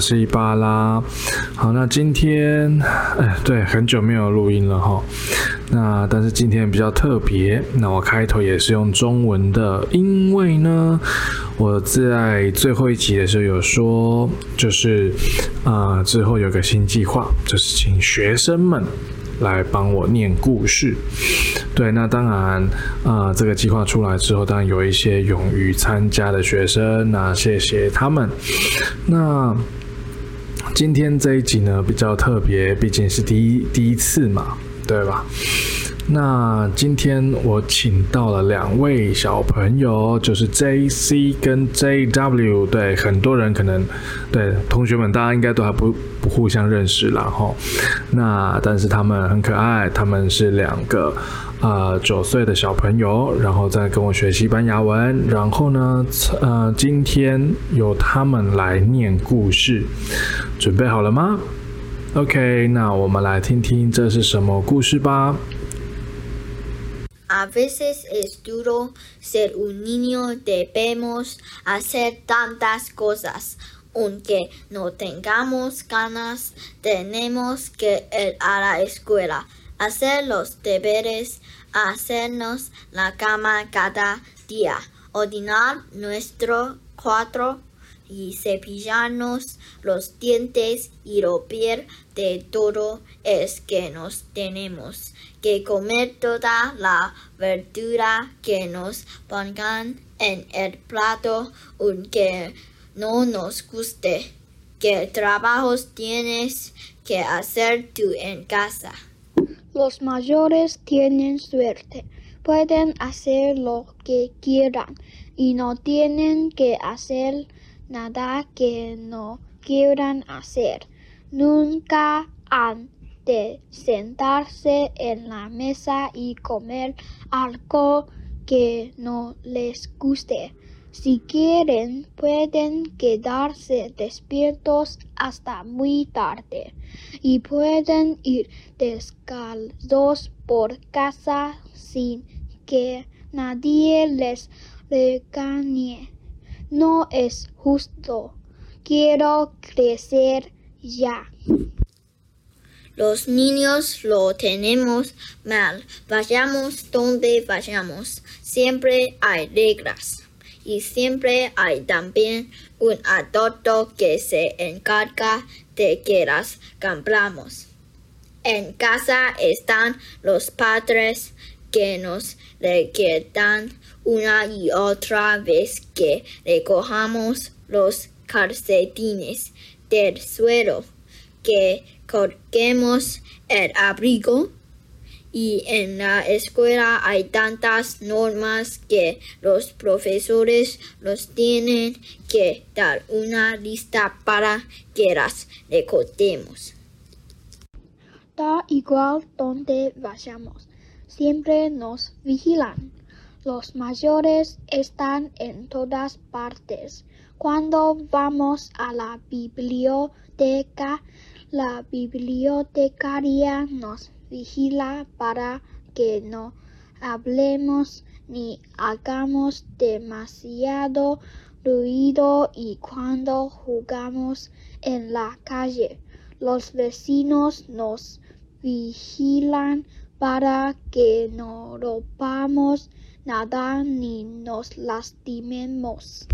是一巴拉。好，那今天，哎，对，很久没有录音了哈。那但是今天比较特别，那我开头也是用中文的，因为呢，我在最后一集的时候有说，就是啊，之后有个新计划，就是请学生们。来帮我念故事，对，那当然，啊，这个计划出来之后，当然有一些勇于参加的学生，那谢谢他们。那今天这一集呢比较特别，毕竟是第一第一次嘛，对吧？那今天我请到了两位小朋友，就是 J C 跟 J W。对，很多人可能对同学们，大家应该都还不不互相认识了哈。那但是他们很可爱，他们是两个啊九岁的小朋友，然后在跟我学西班牙文。然后呢，呃，今天由他们来念故事，准备好了吗？OK，那我们来听听这是什么故事吧。A veces es duro ser un niño, debemos hacer tantas cosas. Aunque no tengamos ganas, tenemos que ir a la escuela, hacer los deberes, hacernos la cama cada día, ordenar nuestro cuarto y cepillarnos los dientes y romper de todo es que nos tenemos que comer toda la verdura que nos pongan en el plato aunque no nos guste. ¿Qué trabajos tienes que hacer tú en casa? Los mayores tienen suerte. Pueden hacer lo que quieran y no tienen que hacer nada que no quieran hacer. Nunca han de sentarse en la mesa y comer algo que no les guste. Si quieren, pueden quedarse despiertos hasta muy tarde y pueden ir descalzos por casa sin que nadie les regañe. No es justo. Quiero crecer ya. Los niños lo tenemos mal. Vayamos donde vayamos. Siempre hay reglas. Y siempre hay también un adulto que se encarga de que las compramos. En casa están los padres que nos requieran una y otra vez que recojamos los calcetines del suelo, que colguemos el abrigo y en la escuela hay tantas normas que los profesores nos tienen que dar una lista para que las recordemos. Da igual donde vayamos, siempre nos vigilan. Los mayores están en todas partes. Cuando vamos a la biblioteca, la bibliotecaria nos vigila para que no hablemos ni hagamos demasiado ruido y cuando jugamos en la calle, los vecinos nos vigilan para que no rompamos nada ni nos lastimemos.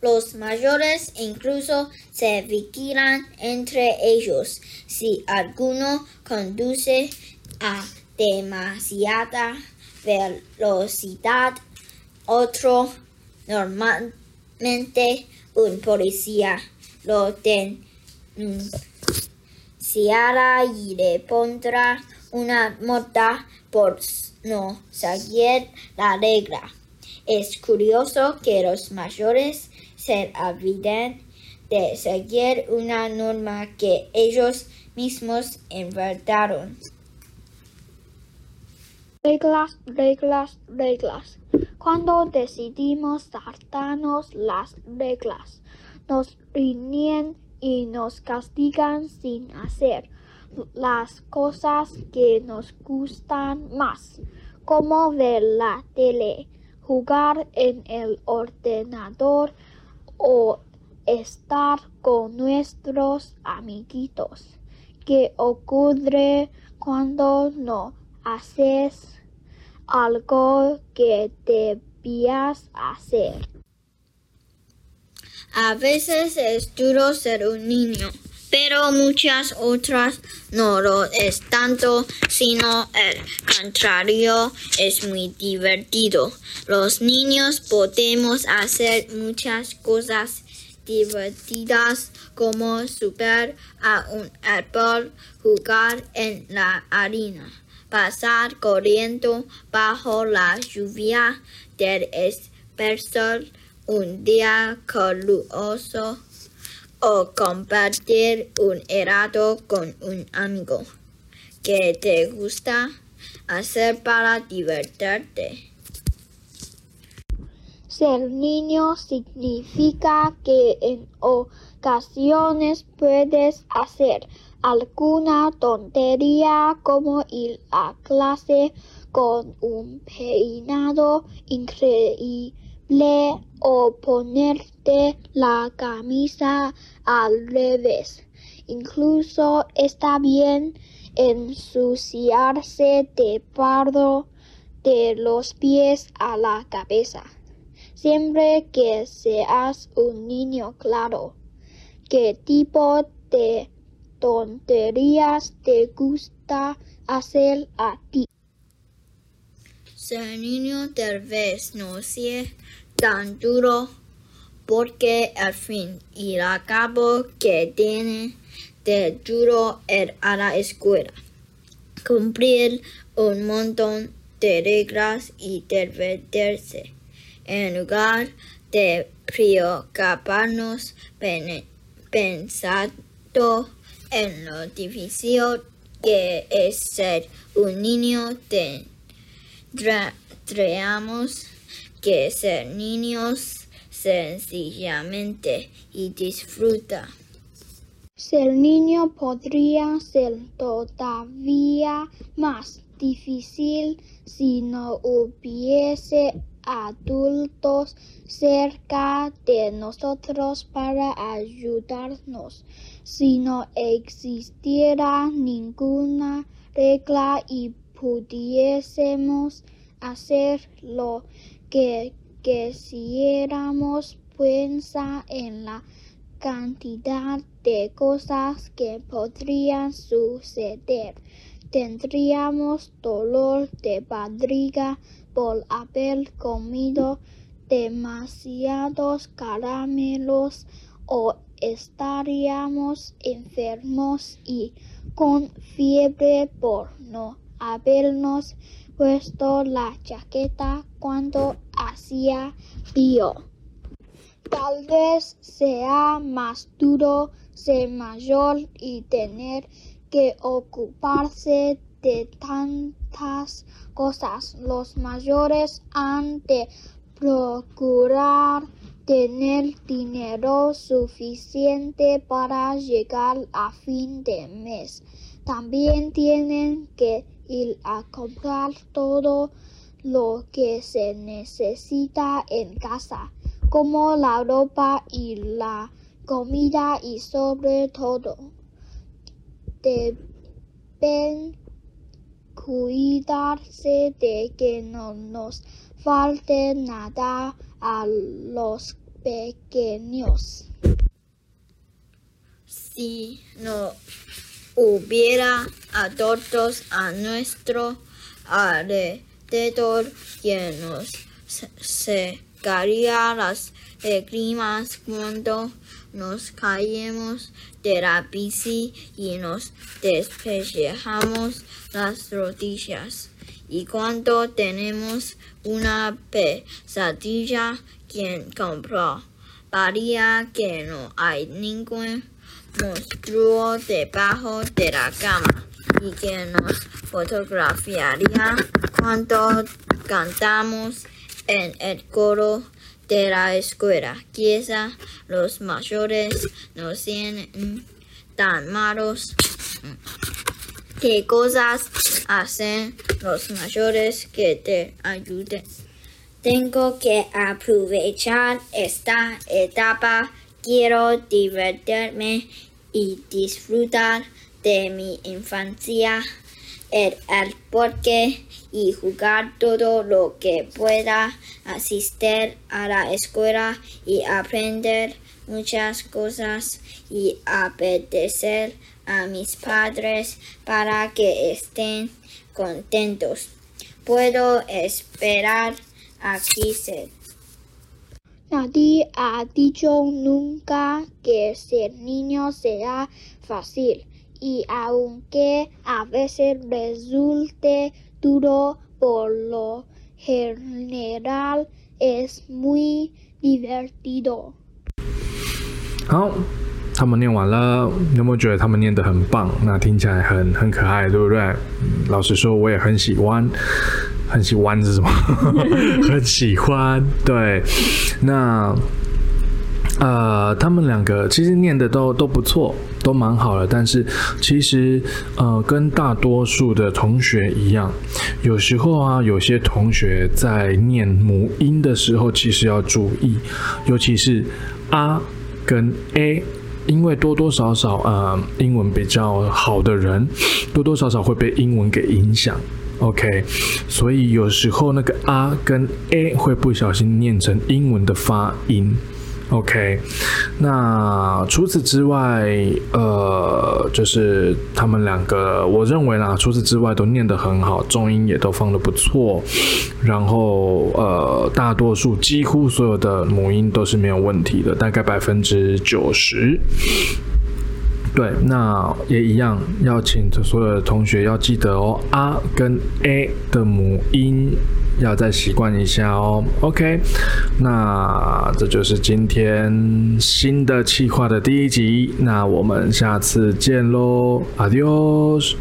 Los mayores incluso se vigilan entre ellos. Si alguno conduce a demasiada velocidad, otro, normalmente un policía, lo denunciará y le pondrá una multa por no seguir la regla. Es curioso que los mayores se olviden de seguir una norma que ellos mismos inventaron. Reglas, reglas, reglas. Cuando decidimos saltarnos las reglas, nos riñen y nos castigan sin hacer las cosas que nos gustan más, como ver la tele, jugar en el ordenador o estar con nuestros amiguitos. ¿Qué ocurre cuando no haces algo que debías hacer? A veces es duro ser un niño, pero muchas otras no lo es tanto, sino el contrario es muy divertido. Los niños podemos hacer muchas cosas divertidas como subir a un árbol, jugar en la harina, pasar corriendo bajo la lluvia del espesor un día caluroso o compartir un helado con un amigo. ¿Qué te gusta hacer para divertirte? Ser niño significa que en ocasiones puedes hacer alguna tontería como ir a clase con un peinado increíble o ponerte la camisa al revés. Incluso está bien ensuciarse de pardo de los pies a la cabeza. Siempre que seas un niño claro, ¿qué tipo de tonterías te gusta hacer a ti? Ser niño tal vez no sea tan duro porque al fin y al cabo que tiene de duro ir a la escuela, cumplir un montón de reglas y divertirse en lugar de preocuparnos pensando en lo difícil que es ser un niño, tendríamos que ser niños sencillamente y disfruta. Ser niño podría ser todavía más difícil si no hubiese adultos cerca de nosotros para ayudarnos. Si no existiera ninguna regla y pudiésemos hacer lo que quisiéramos, piensa en la cantidad de cosas que podrían suceder. Tendríamos dolor de barriga por haber comido demasiados caramelos o estaríamos enfermos y con fiebre por no habernos puesto la chaqueta cuando hacía frío. Tal vez sea más duro ser mayor y tener que ocuparse de tantas cosas. Los mayores han de procurar tener dinero suficiente para llegar a fin de mes. También tienen que ir a comprar todo lo que se necesita en casa como la ropa y la comida y sobre todo deben cuidarse de que no nos falte nada a los pequeños. Si no hubiera adultos a nuestro alrededor que nos se las lágrimas cuando nos caemos de la bici y nos despellejamos las rodillas. Y cuando tenemos una pesadilla, quien compró? Paría que no hay ningún monstruo debajo de la cama y que nos fotografiaría cuando cantamos en el coro de la escuela. Quizá los mayores no sean tan malos. ¿Qué cosas hacen los mayores que te ayuden? Tengo que aprovechar esta etapa quiero divertirme y disfrutar de mi infancia, al parque y jugar todo lo que pueda, asistir a la escuela y aprender muchas cosas y obedecer a mis padres para que estén contentos. Puedo esperar aquí ser. Nadie ha dicho nunca que ser niño será fácil y aunque a veces resulte duro por lo general es muy divertido. 好，他们念完了，有没有觉得他们念得很棒？那听起来很很可爱，对不对？老实说，我也很喜欢，很喜欢是什么？很喜欢。对，那呃，他们两个其实念的都都不错，都蛮好的。但是其实呃，跟大多数的同学一样，有时候啊，有些同学在念母音的时候，其实要注意，尤其是啊跟 a。因为多多少少，呃，英文比较好的人，多多少少会被英文给影响。OK，所以有时候那个啊跟 a 会不小心念成英文的发音。OK，那除此之外，呃，就是他们两个，我认为啦，除此之外都念得很好，重音也都放得不错，然后呃，大多数几乎所有的母音都是没有问题的，大概百分之九十。对，那也一样，要请所有的同学要记得哦，啊跟 a 的母音要再习惯一下哦。OK，那这就是今天新的企划的第一集，那我们下次见喽，Adios。